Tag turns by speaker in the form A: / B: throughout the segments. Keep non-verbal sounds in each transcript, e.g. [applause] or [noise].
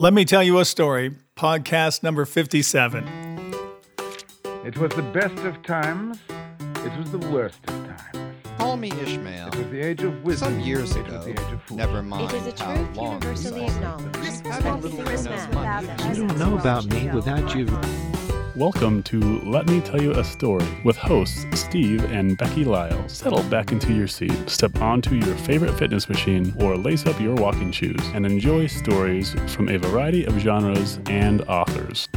A: Let me tell you a story, podcast number 57.
B: It was the best of times. It was the worst of times.
C: Call me Ishmael.
B: It was the age of wisdom.
C: Some years
B: It
C: ago,
B: was the age of
C: never mind
D: It is a
C: how
D: truth
C: long
D: universally acknowledged.
C: Have a little
D: Christmas
C: bit of money.
D: without
E: You don't know about me without you.
F: Welcome to Let Me Tell You a Story with hosts Steve and Becky Lyle. Settle back into your seat, step onto your favorite fitness machine, or lace up your walking shoes and enjoy stories from a variety of genres and authors.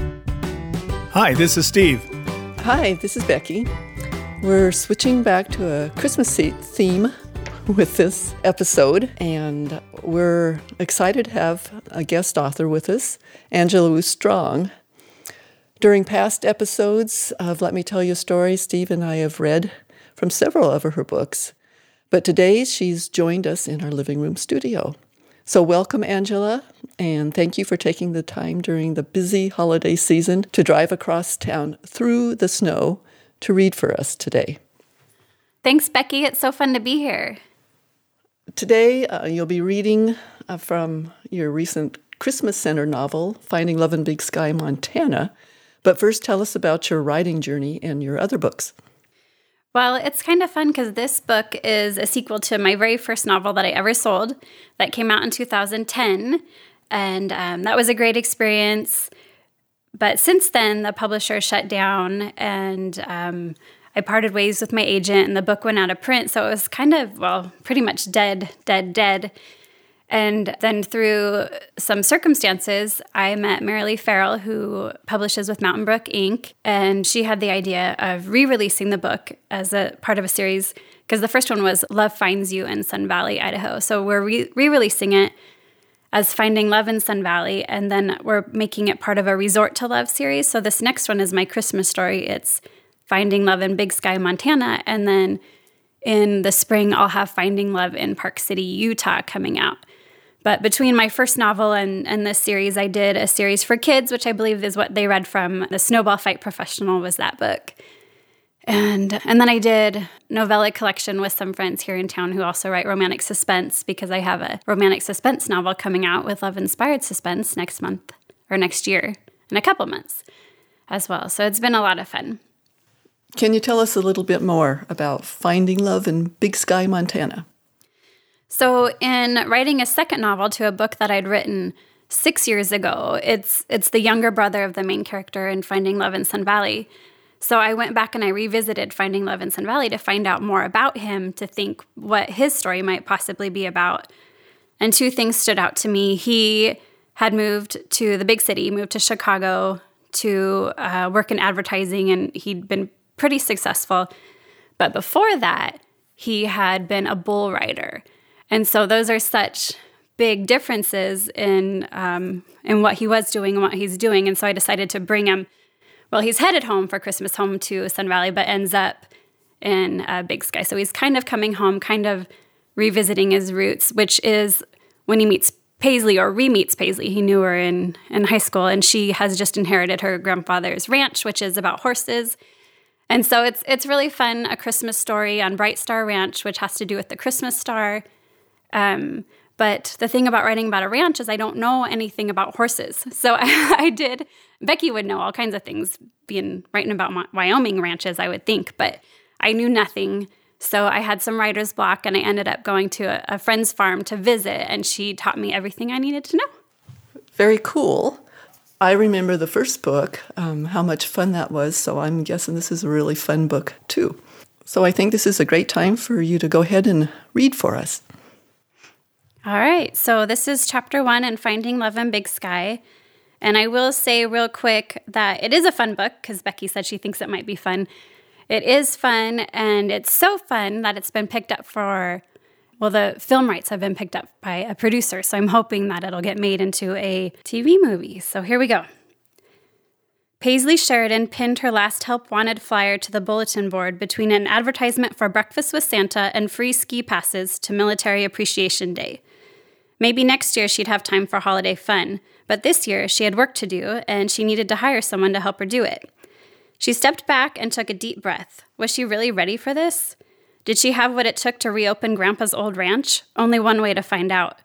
A: Hi, this is Steve.
G: Hi, this is Becky. We're switching back to a Christmas theme with this episode, and we're excited to have a guest author with us, Angela Ruth Strong. During past episodes of Let Me Tell You a Story, Steve and I have read from several of her books, but today she's joined us in our living room studio. So, welcome, Angela, and thank you for taking the time during the busy holiday season to drive across town through the snow to read for us today.
H: Thanks, Becky. It's so fun to be here.
G: Today, uh, you'll be reading uh, from your recent Christmas Center novel, Finding Love in Big Sky, Montana. But first, tell us about your writing journey and your other books.
H: Well, it's kind of fun because this book is a sequel to my very first novel that I ever sold that came out in 2010. And um, that was a great experience. But since then, the publisher shut down and um, I parted ways with my agent, and the book went out of print. So it was kind of, well, pretty much dead, dead, dead. And then through some circumstances, I met Miralee Ferrell, who publishes with Mountain Brook Ink. And she had the idea of re releasing the book as a part of a series because the first one was Love Finds You in Sun Valley, Idaho. So we're re releasing it as Finding Love in Sun Valley. And then we're making it part of a Resort to Love series. So this next one is my Christmas story. It's Finding Love in Big Sky, Montana. And then in the spring, I'll have Finding Love in Park City, Utah coming out. But between my first novel and, and this series, I did a series for kids, which I believe is what they read from. The Snowball Fight Professional was that book. And, and then I did novella collection with some friends here in town who also write romantic suspense because I have a romantic suspense novel coming out with love inspired suspense next month or next year in a couple months as well. So it's been a lot of fun.
G: Can you tell us a little bit more about Finding Love in Big Sky, Montana?
H: So, in writing a second novel to a book that I'd written six years ago, it's it's the younger brother of the main character in Finding Love in Sun Valley. So I went back and I revisited Finding Love in Sun Valley to find out more about him, to think what his story might possibly be about. And two things stood out to me. He had moved to the big city, moved to Chicago to uh, work in advertising, and he'd been pretty successful. But before that, he had been a bull rider. And so those are such big differences in um, in what he was doing and what he's doing. And so I decided to bring him. Well, he's headed home for Christmas, home to Sun Valley, but ends up in uh, Big Sky. So he's kind of coming home, kind of revisiting his roots, which is when he meets Paisley or re-meets Paisley. He knew her in in high school, and she has just inherited her grandfather's ranch, which is about horses. And so it's it's really fun. A Christmas story on Bright Star Ranch, which has to do with the Christmas star. Um, but the thing about writing about a ranch is I don't know anything about horses. [laughs] So I, [laughs] I did. Becky would know all kinds of things, being writing about Wyoming ranches, I would think, but I knew nothing. So I had some writer's block, and I ended up going to a, a friend's farm to visit, and she taught me everything I needed to know.
G: Very cool. I remember the first book, um, how much fun that was. So I'm guessing this is a really fun book too. So I think this is a great time for you to go ahead and read for us.
H: All right, so this is chapter one in Finding Love in Big Sky. And I will say real quick that it is a fun book because Becky said she thinks it might be fun. It is fun, and it's so fun that it's been picked up for, well, the film rights have been picked up by a producer. So I'm hoping that it'll get made into a TV movie. So here we go. Paisley Sheridan pinned her last help wanted flyer to the bulletin board between an advertisement for breakfast with Santa and free ski passes to Military Appreciation Day. Maybe next year she'd have time for holiday fun, but this year she had work to do and she needed to hire someone to help her do it. She stepped back and took a deep breath. Was she really ready for this? Did she have what it took to reopen Grandpa's old ranch? Only one way to find out.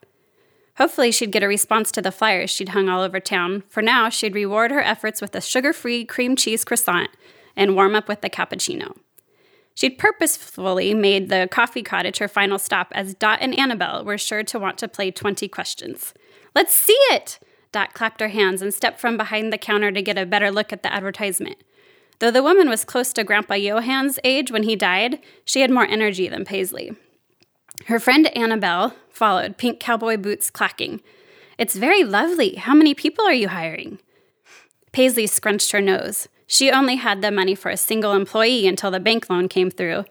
H: Hopefully, she'd get a response to the flyers she'd hung all over town. For now, she'd reward her efforts with a sugar free cream cheese croissant and warm up with the cappuccino. She'd purposefully made the coffee cottage her final stop, as Dot and Annabelle were sure to want to play 20 questions. Let's see it! Dot clapped her hands and stepped from behind the counter to get a better look at the advertisement. Though the woman was close to Grandpa Johan's age when he died, she had more energy than Paisley. Her friend Annabelle followed, pink cowboy boots clacking. It's very lovely. How many people are you hiring? Paisley scrunched her nose. She only had the money for a single employee until the bank loan came through.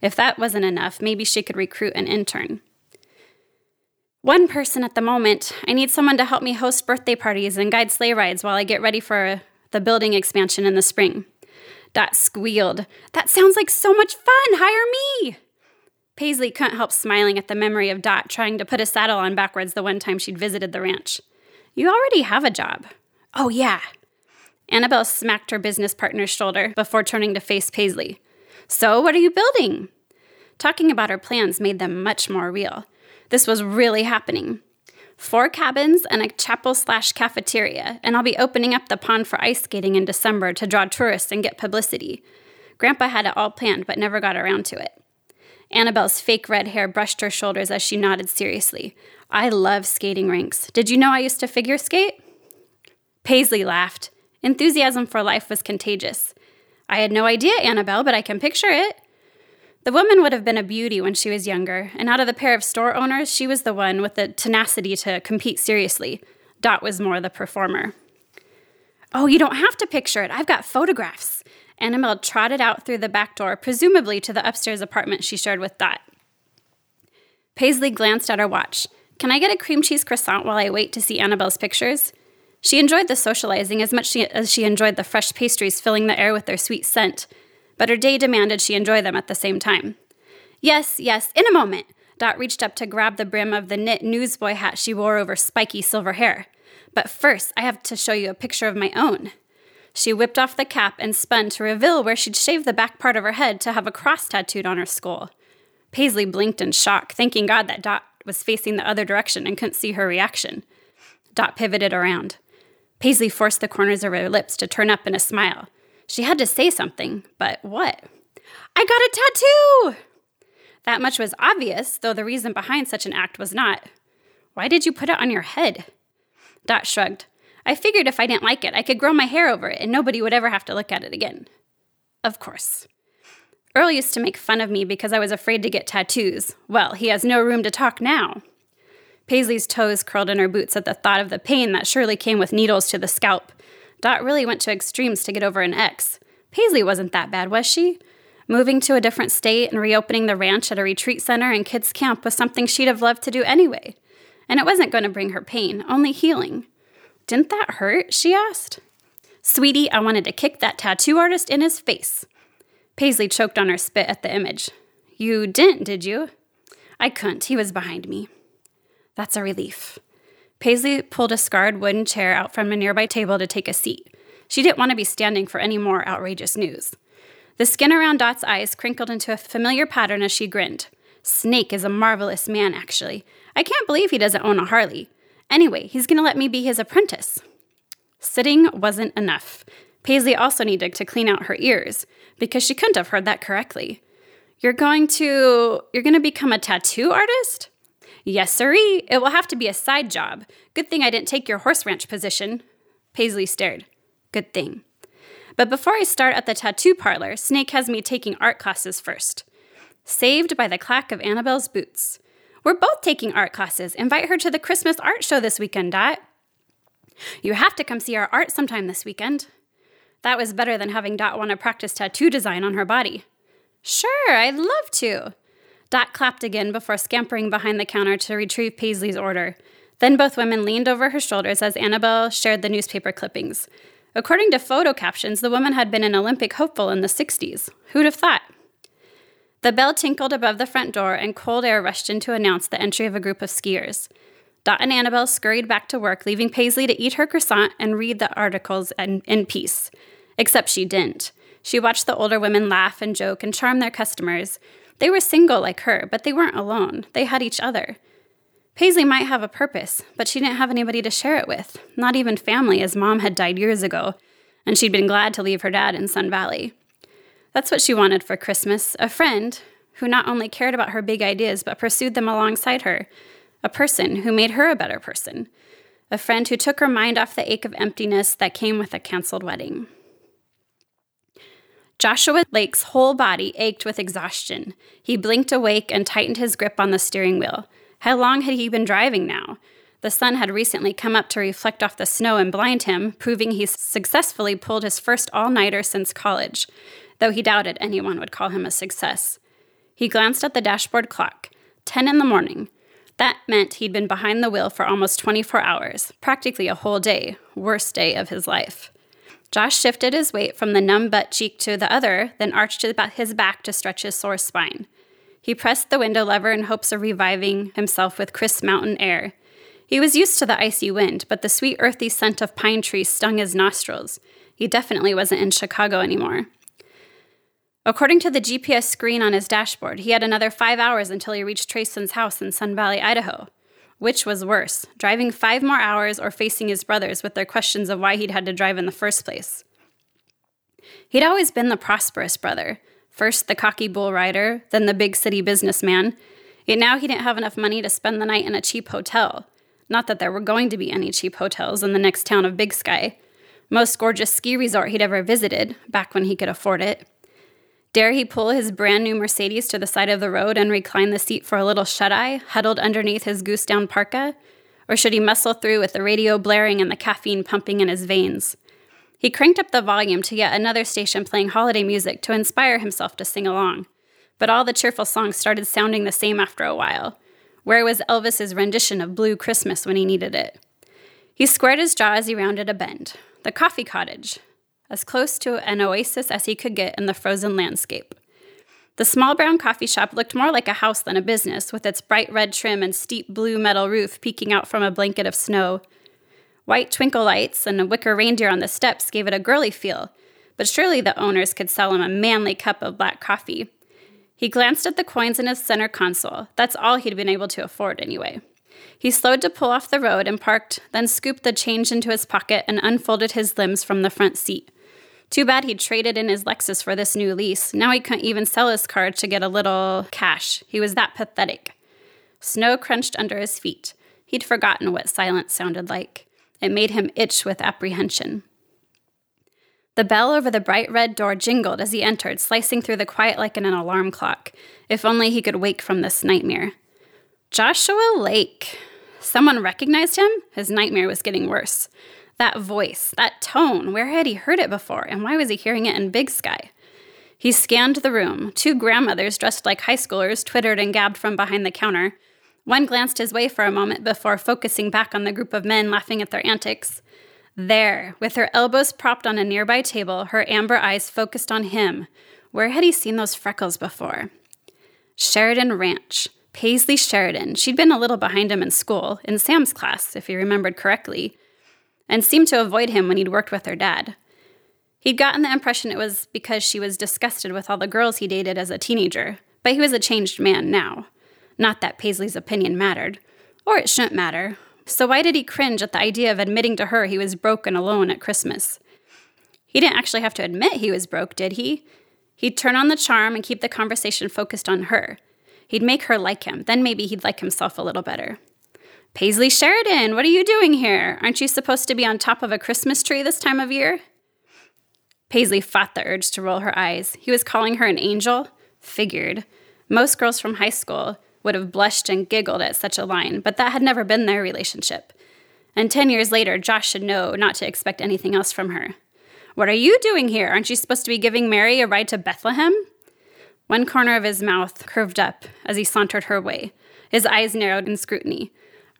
H: If that wasn't enough, maybe she could recruit an intern. One person at the moment. I need someone to help me host birthday parties and guide sleigh rides while I get ready for the building expansion in the spring. Dot squealed. That sounds like so much fun! Hire me! Paisley couldn't help smiling at the memory of Dot trying to put a saddle on backwards the one time she'd visited the ranch. You already have a job. Oh, yeah. Annabelle smacked her business partner's shoulder before turning to face Paisley. So, what are you building? Talking about her plans made them much more real. This was really happening. Four cabins and a chapel slash cafeteria, and I'll be opening up the pond for ice skating in December to draw tourists and get publicity. Grandpa had it all planned, but never got around to it. Annabelle's fake red hair brushed her shoulders as she nodded seriously. I love skating rinks. Did you know I used to figure skate? Paisley laughed. Enthusiasm for life was contagious. I had no idea, Annabelle, but I can picture it. The woman would have been a beauty when she was younger, and out of the pair of store owners, she was the one with the tenacity to compete seriously. Dot was more the performer. Oh, you don't have to picture it. I've got photographs. Annabelle trotted out through the back door, presumably to the upstairs apartment she shared with Dot. Paisley glanced at her watch. Can I get a cream cheese croissant while I wait to see Annabelle's pictures? She enjoyed the socializing as much as she enjoyed the fresh pastries filling the air with their sweet scent, but her day demanded she enjoy them at the same time. Yes, yes, in a moment. Dot reached up to grab the brim of the knit newsboy hat she wore over spiky silver hair. But first, I have to show you a picture of my own. She whipped off the cap and spun to reveal where she'd shaved the back part of her head to have a cross tattooed on her skull. Paisley blinked in shock, thanking God that Dot was facing the other direction and couldn't see her reaction. Dot pivoted around. Paisley forced the corners of her lips to turn up in a smile. She had to say something, but what? I got a tattoo! That much was obvious, though the reason behind such an act was not. Why did you put it on your head? Dot shrugged. I figured if I didn't like it, I could grow my hair over it and nobody would ever have to look at it again. Of course. Earl used to make fun of me because I was afraid to get tattoos. Well, he has no room to talk now. Paisley's toes curled in her boots at the thought of the pain that surely came with needles to the scalp. Dot really went to extremes to get over an ex. Paisley wasn't that bad, was she? Moving to a different state and reopening the ranch at a retreat center and kids' camp was something she'd have loved to do anyway. And it wasn't going to bring her pain, only healing. Didn't that hurt? she asked. Sweetie, I wanted to kick that tattoo artist in his face. Paisley choked on her spit at the image. You didn't, did you? I couldn't. He was behind me. That's a relief. Paisley pulled a scarred wooden chair out from a nearby table to take a seat. She didn't want to be standing for any more outrageous news. The skin around Dot's eyes crinkled into a familiar pattern as she grinned. Snake is a marvelous man, actually. I can't believe he doesn't own a Harley. Anyway, he's going to let me be his apprentice. Sitting wasn't enough. Paisley also needed to clean out her ears because she couldn't have heard that correctly. You're going to you're going to become a tattoo artist? Yes, sirree. It will have to be a side job. Good thing I didn't take your horse ranch position. Paisley stared. Good thing. But before I start at the tattoo parlor, Snake has me taking art classes first. Saved by the clack of Annabelle's boots. We're both taking art classes. Invite her to the Christmas art show this weekend, Dot. You have to come see our art sometime this weekend. That was better than having Dot want to practice tattoo design on her body. Sure, I'd love to. Dot clapped again before scampering behind the counter to retrieve Paisley's order. Then both women leaned over her shoulders as Annabelle shared the newspaper clippings. According to photo captions, the woman had been an Olympic hopeful in the 60s. Who'd have thought? The bell tinkled above the front door, and cold air rushed in to announce the entry of a group of skiers. Dot and Annabelle scurried back to work, leaving Paisley to eat her croissant and read the articles in, in peace. Except she didn't. She watched the older women laugh and joke and charm their customers, they were single like her, but they weren't alone. They had each other. Paisley might have a purpose, but she didn't have anybody to share it with, not even family, as mom had died years ago, and she'd been glad to leave her dad in Sun Valley. That's what she wanted for Christmas a friend who not only cared about her big ideas, but pursued them alongside her, a person who made her a better person, a friend who took her mind off the ache of emptiness that came with a canceled wedding. Joshua Lake's whole body ached with exhaustion. He blinked awake and tightened his grip on the steering wheel. How long had he been driving now? The sun had recently come up to reflect off the snow and blind him, proving he successfully pulled his first all nighter since college, though he doubted anyone would call him a success. He glanced at the dashboard clock 10 in the morning. That meant he'd been behind the wheel for almost 24 hours, practically a whole day, worst day of his life. Josh shifted his weight from the numb butt cheek to the other, then arched his back to stretch his sore spine. He pressed the window lever in hopes of reviving himself with crisp mountain air. He was used to the icy wind, but the sweet earthy scent of pine trees stung his nostrils. He definitely wasn't in Chicago anymore. According to the GPS screen on his dashboard, he had another five hours until he reached Trayson's house in Sun Valley, Idaho. Which was worse, driving five more hours or facing his brothers with their questions of why he'd had to drive in the first place? He'd always been the prosperous brother, First, the cocky bull rider, then the big city businessman. Yet now he didn't have enough money to spend the night in a cheap hotel. Not that there were going to be any cheap hotels in the next town of Big Sky. Most gorgeous ski resort he'd ever visited, back when he could afford it. Dare he pull his brand new Mercedes to the side of the road and recline the seat for a little shut eye, huddled underneath his goose down parka? Or should he muscle through with the radio blaring and the caffeine pumping in his veins? He cranked up the volume to yet another station playing holiday music to inspire himself to sing along. But all the cheerful songs started sounding the same after a while. Where was Elvis's rendition of Blue Christmas when he needed it? He squared his jaw as he rounded a bend. The coffee cottage, as close to an oasis as he could get in the frozen landscape. The small brown coffee shop looked more like a house than a business, with its bright red trim and steep blue metal roof peeking out from a blanket of snow. White twinkle lights and a wicker reindeer on the steps gave it a girly feel, but surely the owners could sell him a manly cup of black coffee. He glanced at the coins in his center console. That's all he'd been able to afford, anyway. He slowed to pull off the road and parked, then scooped the change into his pocket and unfolded his limbs from the front seat. Too bad he'd traded in his Lexus for this new lease. Now he couldn't even sell his car to get a little cash. He was that pathetic. Snow crunched under his feet. He'd forgotten what silence sounded like. It made him itch with apprehension. The bell over the bright red door jingled as he entered, slicing through the quiet like an alarm clock. If only he could wake from this nightmare. Joshua Lake. Someone recognized him? His nightmare was getting worse. That voice, that tone, where had he heard it before, and why was he hearing it in Big Sky? He scanned the room. Two grandmothers dressed like high schoolers twittered and gabbed from behind the counter. One glanced his way for a moment before focusing back on the group of men laughing at their antics. There, with her elbows propped on a nearby table, her amber eyes focused on him. Where had he seen those freckles before? Sheridan Ranch. Paisley Sheridan. She'd been a little behind him in school, in Sam's class, if he remembered correctly, and seemed to avoid him when he'd worked with her dad. He'd gotten the impression it was because she was disgusted with all the girls he dated as a teenager, but he was a changed man now. Not that Paisley's opinion mattered, or it shouldn't matter. So why did he cringe at the idea of admitting to her he was broke and alone at Christmas? He didn't actually have to admit he was broke, did he? He'd turn on the charm and keep the conversation focused on her. He'd make her like him, then maybe he'd like himself a little better. Paisley Sheridan, what are you doing here? Aren't you supposed to be on top of a Christmas tree this time of year? Paisley fought the urge to roll her eyes. He was calling her an angel? Figured. Most girls from high school would have blushed and giggled at such a line, but that had never been their relationship. And 10 years later, Josh should know not to expect anything else from her. What are you doing here? Aren't you supposed to be giving Mary a ride to Bethlehem? One corner of his mouth curved up as he sauntered her way. His eyes narrowed in scrutiny.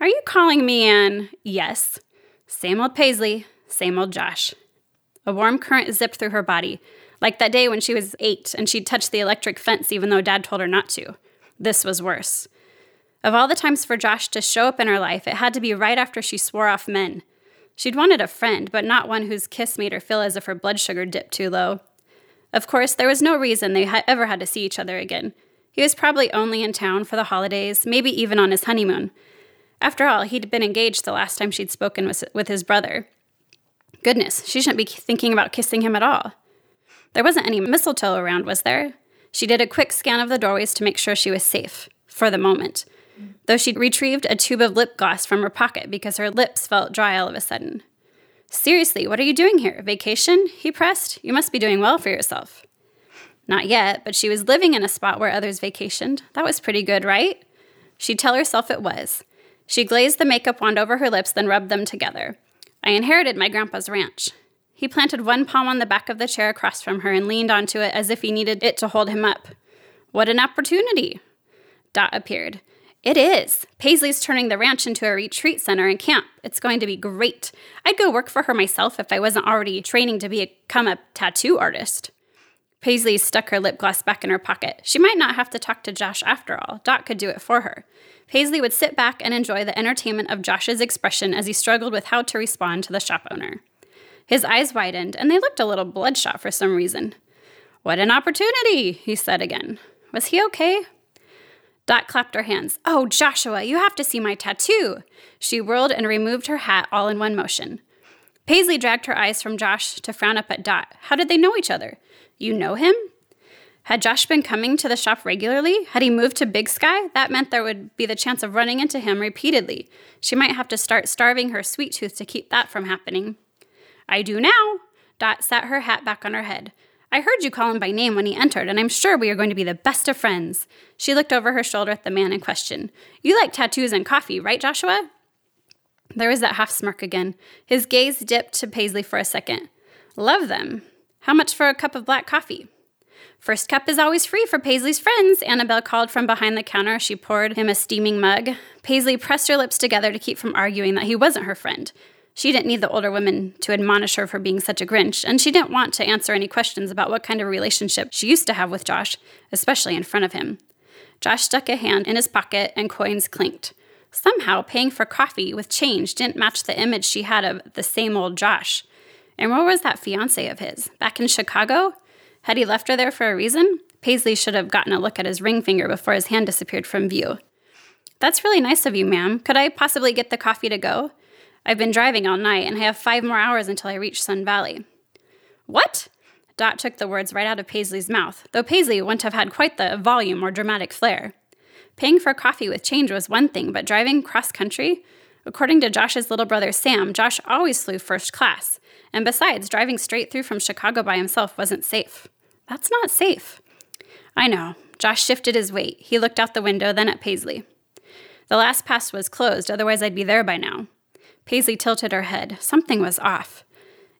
H: Are you calling me an? Yes. Same old Paisley, same old Josh. A warm current zipped through her body, like that day when she was eight and she'd touched the electric fence even though Dad told her not to. This was worse. Of all the times for Josh to show up in her life, it had to be right after she swore off men. She'd wanted a friend, but not one whose kiss made her feel as if her blood sugar dipped too low. Of course, there was no reason they ha- ever had to see each other again. He was probably only in town for the holidays, maybe even on his honeymoon. After all, he'd been engaged the last time she'd spoken with, with his brother. Goodness, she shouldn't be thinking about kissing him at all. There wasn't any mistletoe around, was there? She did a quick scan of the doorways to make sure she was safe, for the moment, though she'd retrieved a tube of lip gloss from her pocket because her lips felt dry all of a sudden. Seriously, what are you doing here? Vacation? He pressed. You must be doing well for yourself. Not yet, but she was living in a spot where others vacationed. That was pretty good, right? She'd tell herself it was. She glazed the makeup wand over her lips, then rubbed them together. I inherited my grandpa's ranch. He planted one palm on the back of the chair across from her and leaned onto it as if he needed it to hold him up. What an opportunity! Dot appeared. It is. Paisley's turning the ranch into a retreat center and camp. It's going to be great. I'd go work for her myself if I wasn't already training to become a tattoo artist. Paisley stuck her lip gloss back in her pocket. She might not have to talk to Josh after all. Dot could do it for her. Paisley would sit back and enjoy the entertainment of Josh's expression as he struggled with how to respond to the shop owner. His eyes widened, and they looked a little bloodshot for some reason. What an opportunity, he said again. Was he okay? Dot clapped her hands. Oh, Joshua, you have to see my tattoo. She whirled and removed her hat all in one motion. Paisley dragged her eyes from Josh to frown up at Dot. How did they know each other? You know him? Had Josh been coming to the shop regularly? Had he moved to Big Sky? That meant there would be the chance of running into him repeatedly. She might have to start starving her sweet tooth to keep that from happening. I do now. Dot sat her hat back on her head. I heard you call him by name when he entered, and I'm sure we are going to be the best of friends. She looked over her shoulder at the man in question. You like tattoos and coffee, right, Joshua? There was that half smirk again. His gaze dipped to Paisley for a second. Love them. How much for a cup of black coffee? First cup is always free for Paisley's friends, Annabelle called from behind the counter. As she poured him a steaming mug. Paisley pressed her lips together to keep from arguing that he wasn't her friend. She didn't need the older women to admonish her for being such a Grinch, and she didn't want to answer any questions about what kind of relationship she used to have with Josh, especially in front of him. Josh stuck a hand in his pocket and coins clinked. Somehow, paying for coffee with change didn't match the image she had of the same old Josh. And where was that fiance of his? Back in Chicago? Had he left her there for a reason? Paisley should have gotten a look at his ring finger before his hand disappeared from view. That's really nice of you, ma'am. Could I possibly get the coffee to go? I've been driving all night, and I have five more hours until I reach Sun Valley. What? Dot took the words right out of Paisley's mouth, though Paisley wouldn't have had quite the volume or dramatic flair. Paying for coffee with change was one thing, but driving cross country? According to Josh's little brother Sam, Josh always flew first class, and besides, driving straight through from Chicago by himself wasn't safe. That's not safe. I know. Josh shifted his weight. He looked out the window, then at Paisley. The last pass was closed, otherwise, I'd be there by now. Paisley tilted her head. Something was off.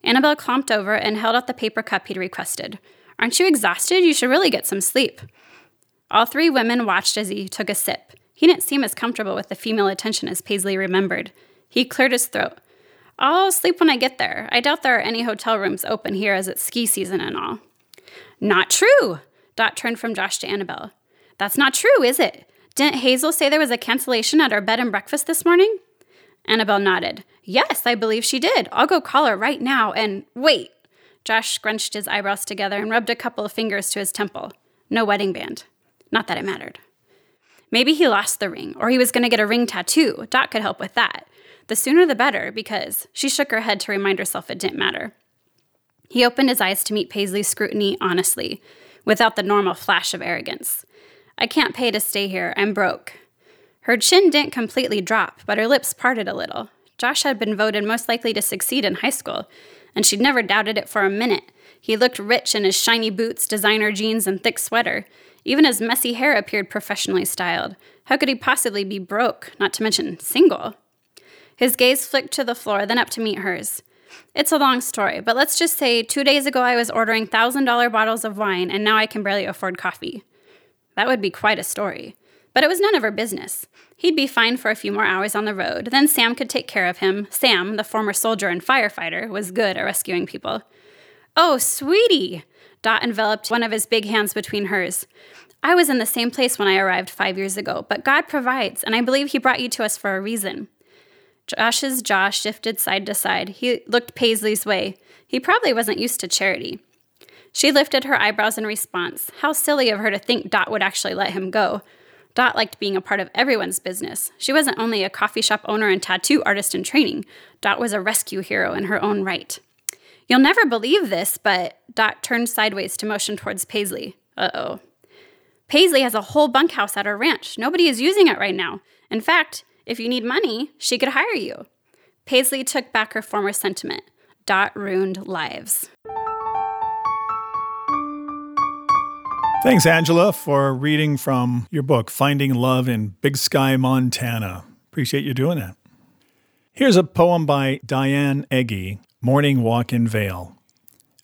H: Annabelle clumped over and held out the paper cup he'd requested. Aren't you exhausted? You should really get some sleep. All three women watched as he took a sip. He didn't seem as comfortable with the female attention as Paisley remembered. He cleared his throat. I'll sleep when I get there. I doubt there are any hotel rooms open here as it's ski season and all. Not true! Dot turned from Josh to Annabelle. That's not true, is it? Didn't Hazel say there was a cancellation at our bed and breakfast this morning? Annabelle nodded. Yes, I believe she did. I'll go call her right now and wait. Josh scrunched his eyebrows together and rubbed a couple of fingers to his temple. No wedding band. Not that it mattered. Maybe he lost the ring, or he was going to get a ring tattoo. Dot could help with that. The sooner the better, because she shook her head to remind herself it didn't matter. He opened his eyes to meet Paisley's scrutiny honestly, without the normal flash of arrogance. I can't pay to stay here. I'm broke. Her chin didn't completely drop, but her lips parted a little. Josh had been voted most likely to succeed in high school, and she'd never doubted it for a minute. He looked rich in his shiny boots, designer jeans, and thick sweater. Even his messy hair appeared professionally styled. How could he possibly be broke, not to mention single? His gaze flicked to the floor, then up to meet hers. It's a long story, but let's just say two days ago I was ordering $1,000 bottles of wine, and now I can barely afford coffee. That would be quite a story. But it was none of her business. He'd be fine for a few more hours on the road, then Sam could take care of him. Sam, the former soldier and firefighter, was good at rescuing people. Oh, sweetie! Dot enveloped one of his big hands between hers. I was in the same place when I arrived five years ago, but God provides, and I believe He brought you to us for a reason. Josh's jaw shifted side to side. He looked Paisley's way. He probably wasn't used to charity. She lifted her eyebrows in response. How silly of her to think Dot would actually let him go. Dot liked being a part of everyone's business. She wasn't only a coffee shop owner and tattoo artist in training, Dot was a rescue hero in her own right. You'll never believe this, but Dot turned sideways to motion towards Paisley. Uh oh. Paisley has a whole bunkhouse at her ranch. Nobody is using it right now. In fact, if you need money, she could hire you. Paisley took back her former sentiment. Dot ruined lives.
A: Thanks, Angela, for reading from your book, Finding Love in Big Sky, Montana. Appreciate you doing that. Here's a poem by Diane Eggy, Morning Walk in Vail.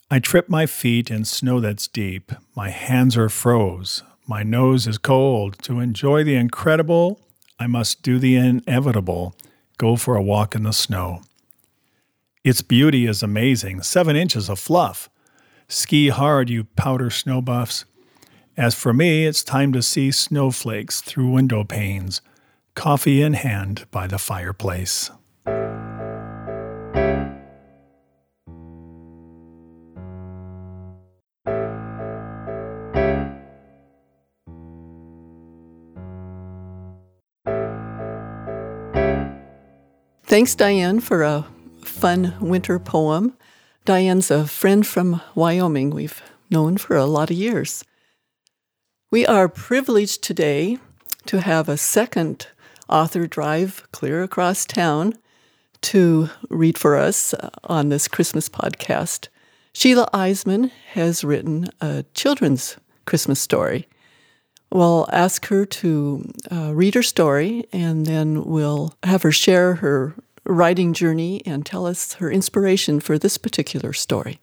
A: I trip my feet in snow that's deep. My hands are froze. My nose is cold. To enjoy the incredible, I must do the inevitable go for a walk in the snow. Its beauty is amazing, seven inches of fluff. Ski hard, you powder snow buffs. As for me, it's time to see snowflakes through window panes, coffee in hand by the fireplace.
G: Thanks, Diane, for a fun winter poem. Diane's a friend from Wyoming we've known for a lot of years. We are privileged today to have a second author drive clear across town to read for us on this Christmas podcast. Sheila Eisman has written a children's Christmas story. We'll ask her to uh, read her story and then we'll have her share her writing journey and tell us her inspiration for this particular story.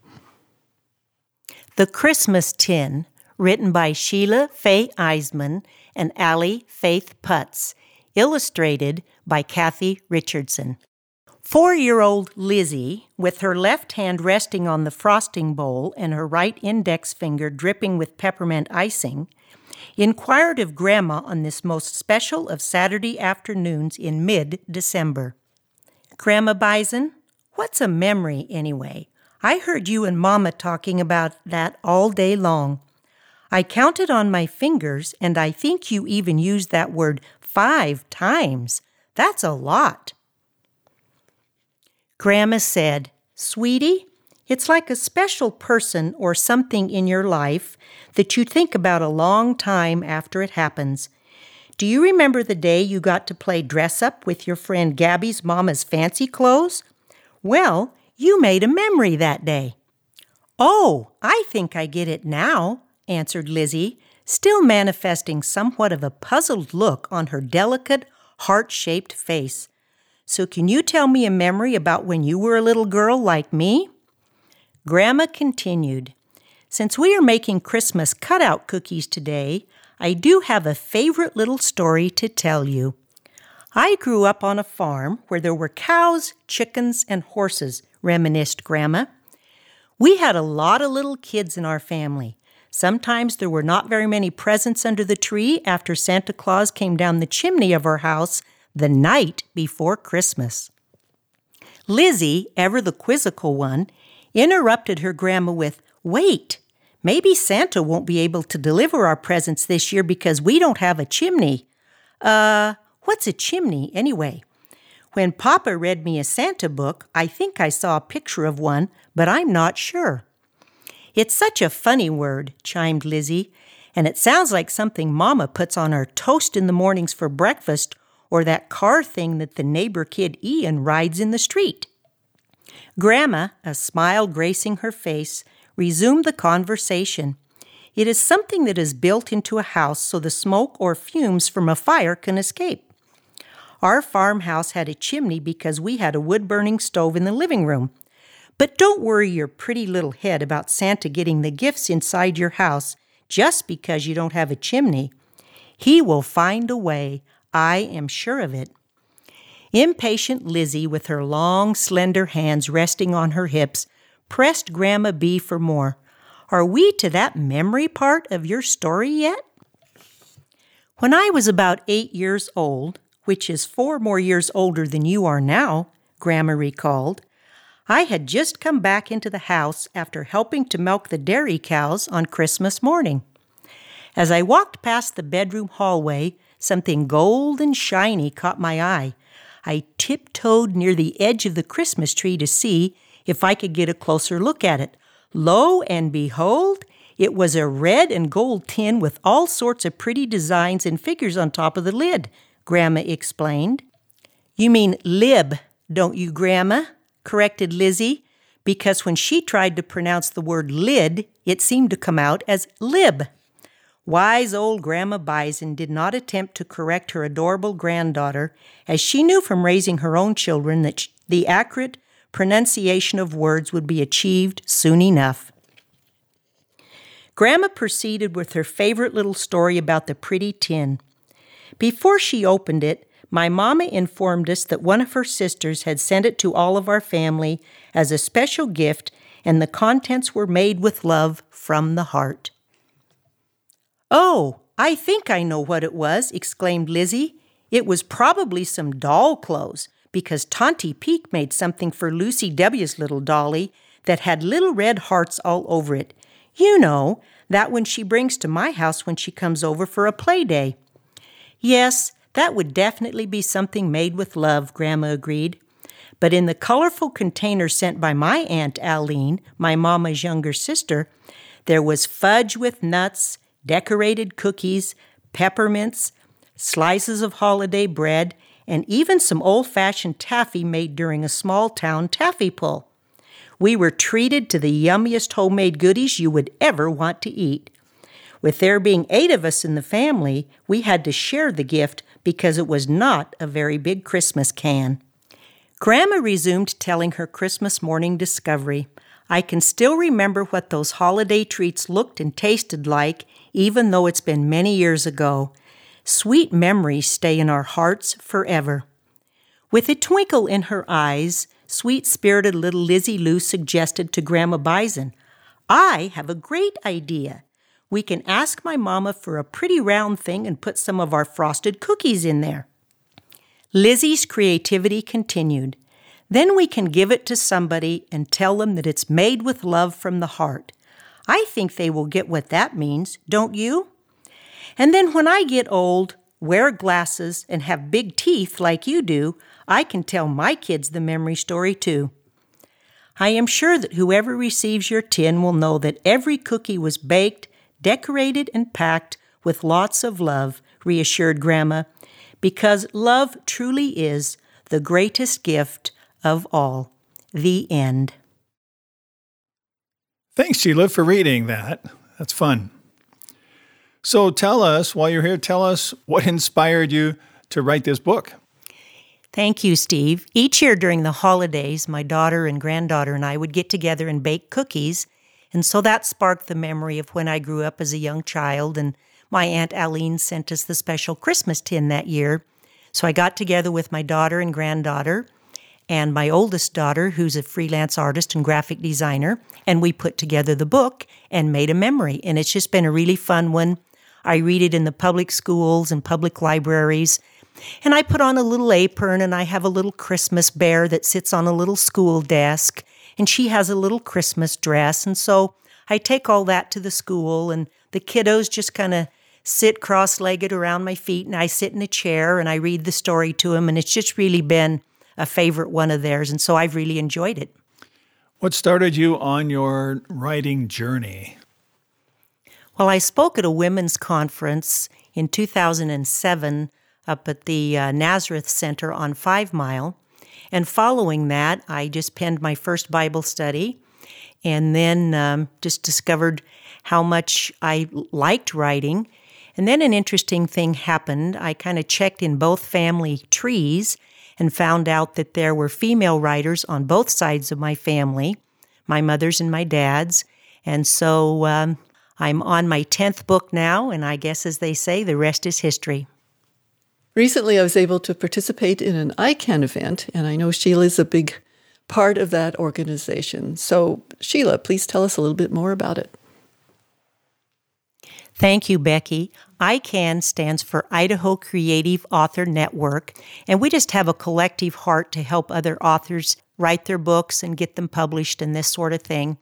D: The Christmas Tin written by Sheila Faye Eisman and Allie Faith Putz, illustrated by Kathy Richardson. Four year old Lizzie, with her left hand resting on the frosting bowl and her right index finger dripping with peppermint icing, inquired of Grandma on this most special of Saturday afternoons in mid December. Grandma Bison, what's a memory anyway? I heard you and Mama talking about that all day long. I counted on my fingers, and I think you even used that word five times. That's a lot. Grandma said, Sweetie, it's like a special person or something in your life that you think about a long time after it happens. Do you remember the day you got to play dress up with your friend Gabby's mama's fancy clothes? Well, you made a memory that day. Oh, I think I get it now answered Lizzie, still manifesting somewhat of a puzzled look on her delicate, heart shaped face. So, can you tell me a memory about when you were a little girl like me? Grandma continued, Since we are making Christmas cutout cookies today, I do have a favorite little story to tell you. I grew up on a farm where there were cows, chickens, and horses, reminisced Grandma. We had a lot of little kids in our family, Sometimes there were not very many presents under the tree after Santa Claus came down the chimney of our house the night before Christmas. Lizzie, ever the quizzical one, interrupted her grandma with, Wait, maybe Santa won't be able to deliver our presents this year because we don't have a chimney. Uh, what's a chimney anyway? When Papa read me a Santa book, I think I saw a picture of one, but I'm not sure. It's such a funny word, chimed Lizzie, and it sounds like something Mama puts on our toast in the mornings for breakfast or that car thing that the neighbor kid Ian rides in the street. Grandma, a smile gracing her face, resumed the conversation. It is something that is built into a house so the smoke or fumes from a fire can escape. Our farmhouse had a chimney because we had a wood burning stove in the living room. But don't worry your pretty little head about Santa getting the gifts inside your house just because you don't have a chimney. He will find a way. I am sure of it. Impatient Lizzie, with her long, slender hands resting on her hips, pressed Grandma B for more. Are we to that memory part of your story yet? When I was about eight years old, which is four more years older than you are now, Grandma recalled, I had just come back into the house after helping to milk the dairy cows on Christmas morning. As I walked past the bedroom hallway, something gold and shiny caught my eye. I tiptoed near the edge of the Christmas tree to see if I could get a closer look at it. Lo and behold, it was a red and gold tin with all sorts of pretty designs and figures on top of the lid, Grandma explained. You mean lib, don't you, Grandma? corrected Lizzie, because when she tried to pronounce the word lid, it seemed to come out as lib. Wise old Grandma Bison did not attempt to correct her adorable granddaughter, as she knew from raising her own children that the accurate pronunciation of words would be achieved soon enough. Grandma proceeded with her favorite little story about the pretty tin. Before she opened it, my mama informed us that one of her sisters had sent it to all of our family as a special gift, and the contents were made with love from the heart. Oh, I think I know what it was, exclaimed Lizzie. It was probably some doll clothes, because Tonty Peak made something for Lucy W.'s little dolly that had little red hearts all over it. You know, that one she brings to my house when she comes over for a play day. Yes, that would definitely be something made with love, Grandma agreed. But in the colorful container sent by my Aunt Aline, my mama's younger sister, there was fudge with nuts decorated cookies, peppermints, slices of holiday bread, and even some old fashioned taffy made during a small town taffy pull. We were treated to the yummiest homemade goodies you would ever want to eat. With there being eight of us in the family, we had to share the gift because it was not a very big Christmas can. Grandma resumed telling her Christmas morning discovery. I can still remember what those holiday treats looked and tasted like, even though it's been many years ago. Sweet memories stay in our hearts forever. With a twinkle in her eyes, sweet spirited little Lizzie Lou suggested to Grandma Bison, I have a great idea. We can ask my mama for a pretty round thing and put some of our frosted cookies in there. Lizzie's creativity continued. Then we can give it to somebody and tell them that it's made with love from the heart. I think they will get what that means, don't you? And then when I get old, wear glasses, and have big teeth like you do, I can tell my kids the memory story too. I am sure that whoever receives your tin will know that every cookie was baked, decorated, and packed with lots of love, reassured Grandma, because love truly is the greatest gift of all. The end.
A: Thanks, Sheila, for reading that. That's fun. So tell us, while you're here, tell us what inspired you to write this book.
D: Thank you, Steve. Each year during the holidays, my daughter and granddaughter and I would get together and bake cookies. And so that sparked the memory of when I grew up as a young child. And my Aunt Aline sent us the special Christmas tin that year. So I got together with my daughter and granddaughter and my oldest daughter, who's a freelance artist and graphic designer, and we put together the book and made a memory. And it's just been a really fun one. I read it in the public schools and public libraries. And I put on a little apron and I have a little Christmas bear that sits on a little school desk. And she has a little Christmas dress. And so I take all that to the school and the kiddos just kind of sit cross legged around my feet and I sit in a chair and I read the story to them. And it's just really been a favorite one of theirs. And so I've really enjoyed it.
A: What started you on your writing journey?
D: Well, I spoke at a women's conference in 2007 up at the uh, Nazareth Center on Five Mile. And following that, I just penned my first Bible study and then um, just discovered how much I liked writing. And then an interesting thing happened. I kind of checked in both family trees and found out that there were female writers on both sides of my family, my mother's and my dad's. And so um, I'm on my 10th book now, and I guess, as they say, the rest is history.
G: Recently, I was able to participate in an ICAN event, and I know Sheila is a big part of that organization. So, Sheila, please tell us a little bit more about it.
D: Thank you, Becky. ICAN stands for Idaho Creative Author Network, and we just have a collective heart to help other authors write their books and get them published and this sort of thing.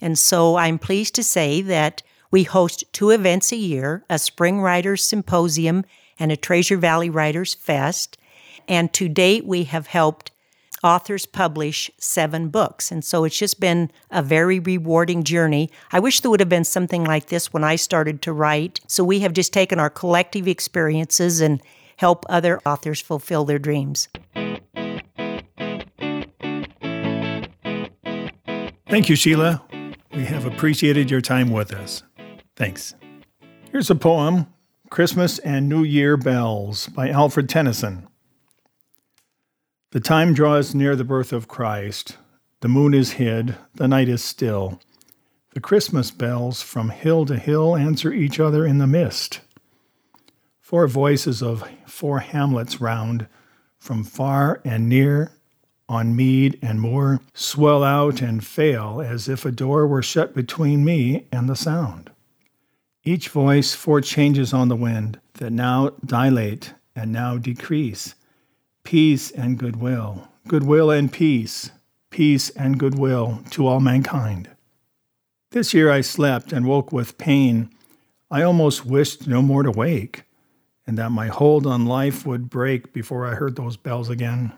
D: And so I'm pleased to say that we host two events a year a Spring Writers Symposium and a Treasure Valley Writers Fest. And to date, we have helped authors publish seven books. And so it's just been a very rewarding journey. I wish there would have been something like this when I started to write. So we have just taken our collective experiences and help other authors fulfill their dreams.
A: Thank you, Sheila. We have appreciated your time with us. Thanks. Here's a poem Christmas and New Year Bells by Alfred Tennyson. The time draws near the birth of Christ. The moon is hid, the night is still. The Christmas bells from hill to hill answer each other in the mist. Four voices of four hamlets round, from far and near, on mead and moor, swell out and fail as if a door were shut between me and the sound. Each voice four changes on the wind that now dilate and now decrease peace and goodwill, goodwill and peace, peace and goodwill to all mankind. This year I slept and woke with pain. I almost wished no more to wake, and that my hold on life would break before I heard those bells again.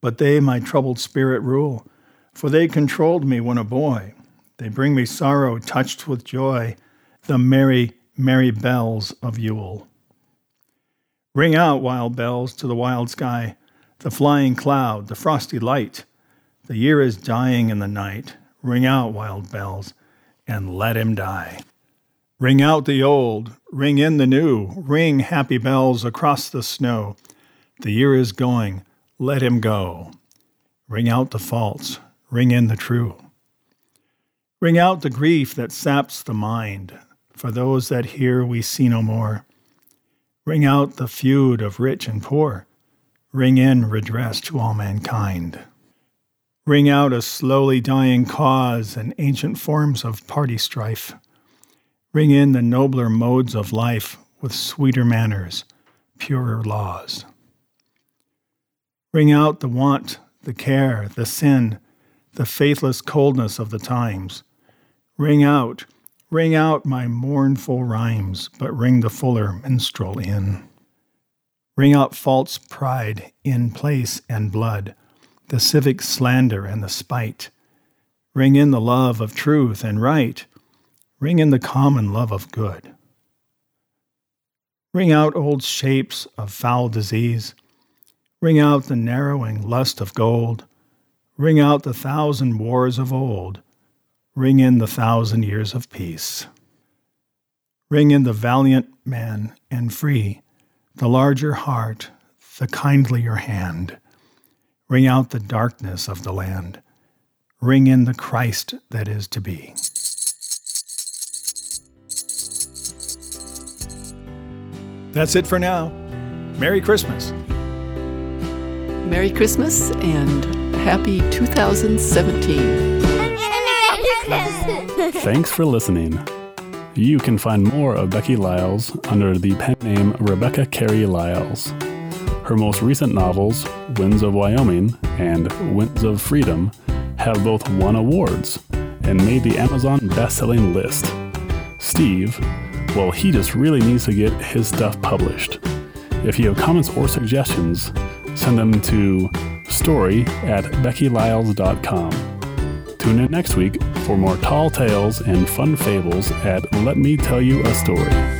A: But they my troubled spirit rule, for they controlled me when a boy. They bring me sorrow touched with joy, the merry, merry bells of Yule. Ring out, wild bells, to the wild sky, the flying cloud, the frosty light. The year is dying in the night. Ring out, wild bells, and let him die. Ring out the old, ring in the new, ring happy bells across the snow. The year is going, let him go. Ring out the false, ring in the true. Ring out the grief that saps the mind. For those that here we see no more. Ring out the feud of rich and poor. Ring in redress to all mankind. Ring out a slowly dying cause and ancient forms of party strife. Ring in the nobler modes of life with sweeter manners, purer laws. Ring out the want, the care, the sin, the faithless coldness of the times. Ring out Ring out my mournful rhymes, but ring the fuller minstrel in. Ring out false pride in place and blood, the civic slander and the spite. Ring in the love of truth and right. Ring in the common love of good. Ring out old shapes of foul disease. Ring out the narrowing lust of gold. Ring out the thousand wars of old Ring in the thousand years of peace. Ring in the valiant man and free, the larger heart, the kindlier hand. Ring out the darkness of the land. Ring in the Christ that is to be. That's it for now. Merry Christmas.
G: Merry Christmas and happy 2017.
F: Thanks for listening. You can find more of Becky Lyles under the pen name Rebecca Carey Lyles. Her most recent novels, Winds of Wyoming and Winds of Freedom, have both won awards and made the Amazon best-selling list. Steve, well, he just really needs to get his stuff published. If you have comments or suggestions, send them to story at beckylyles.com. Tune in next week for more tall tales and fun fables at Let Me Tell You a Story.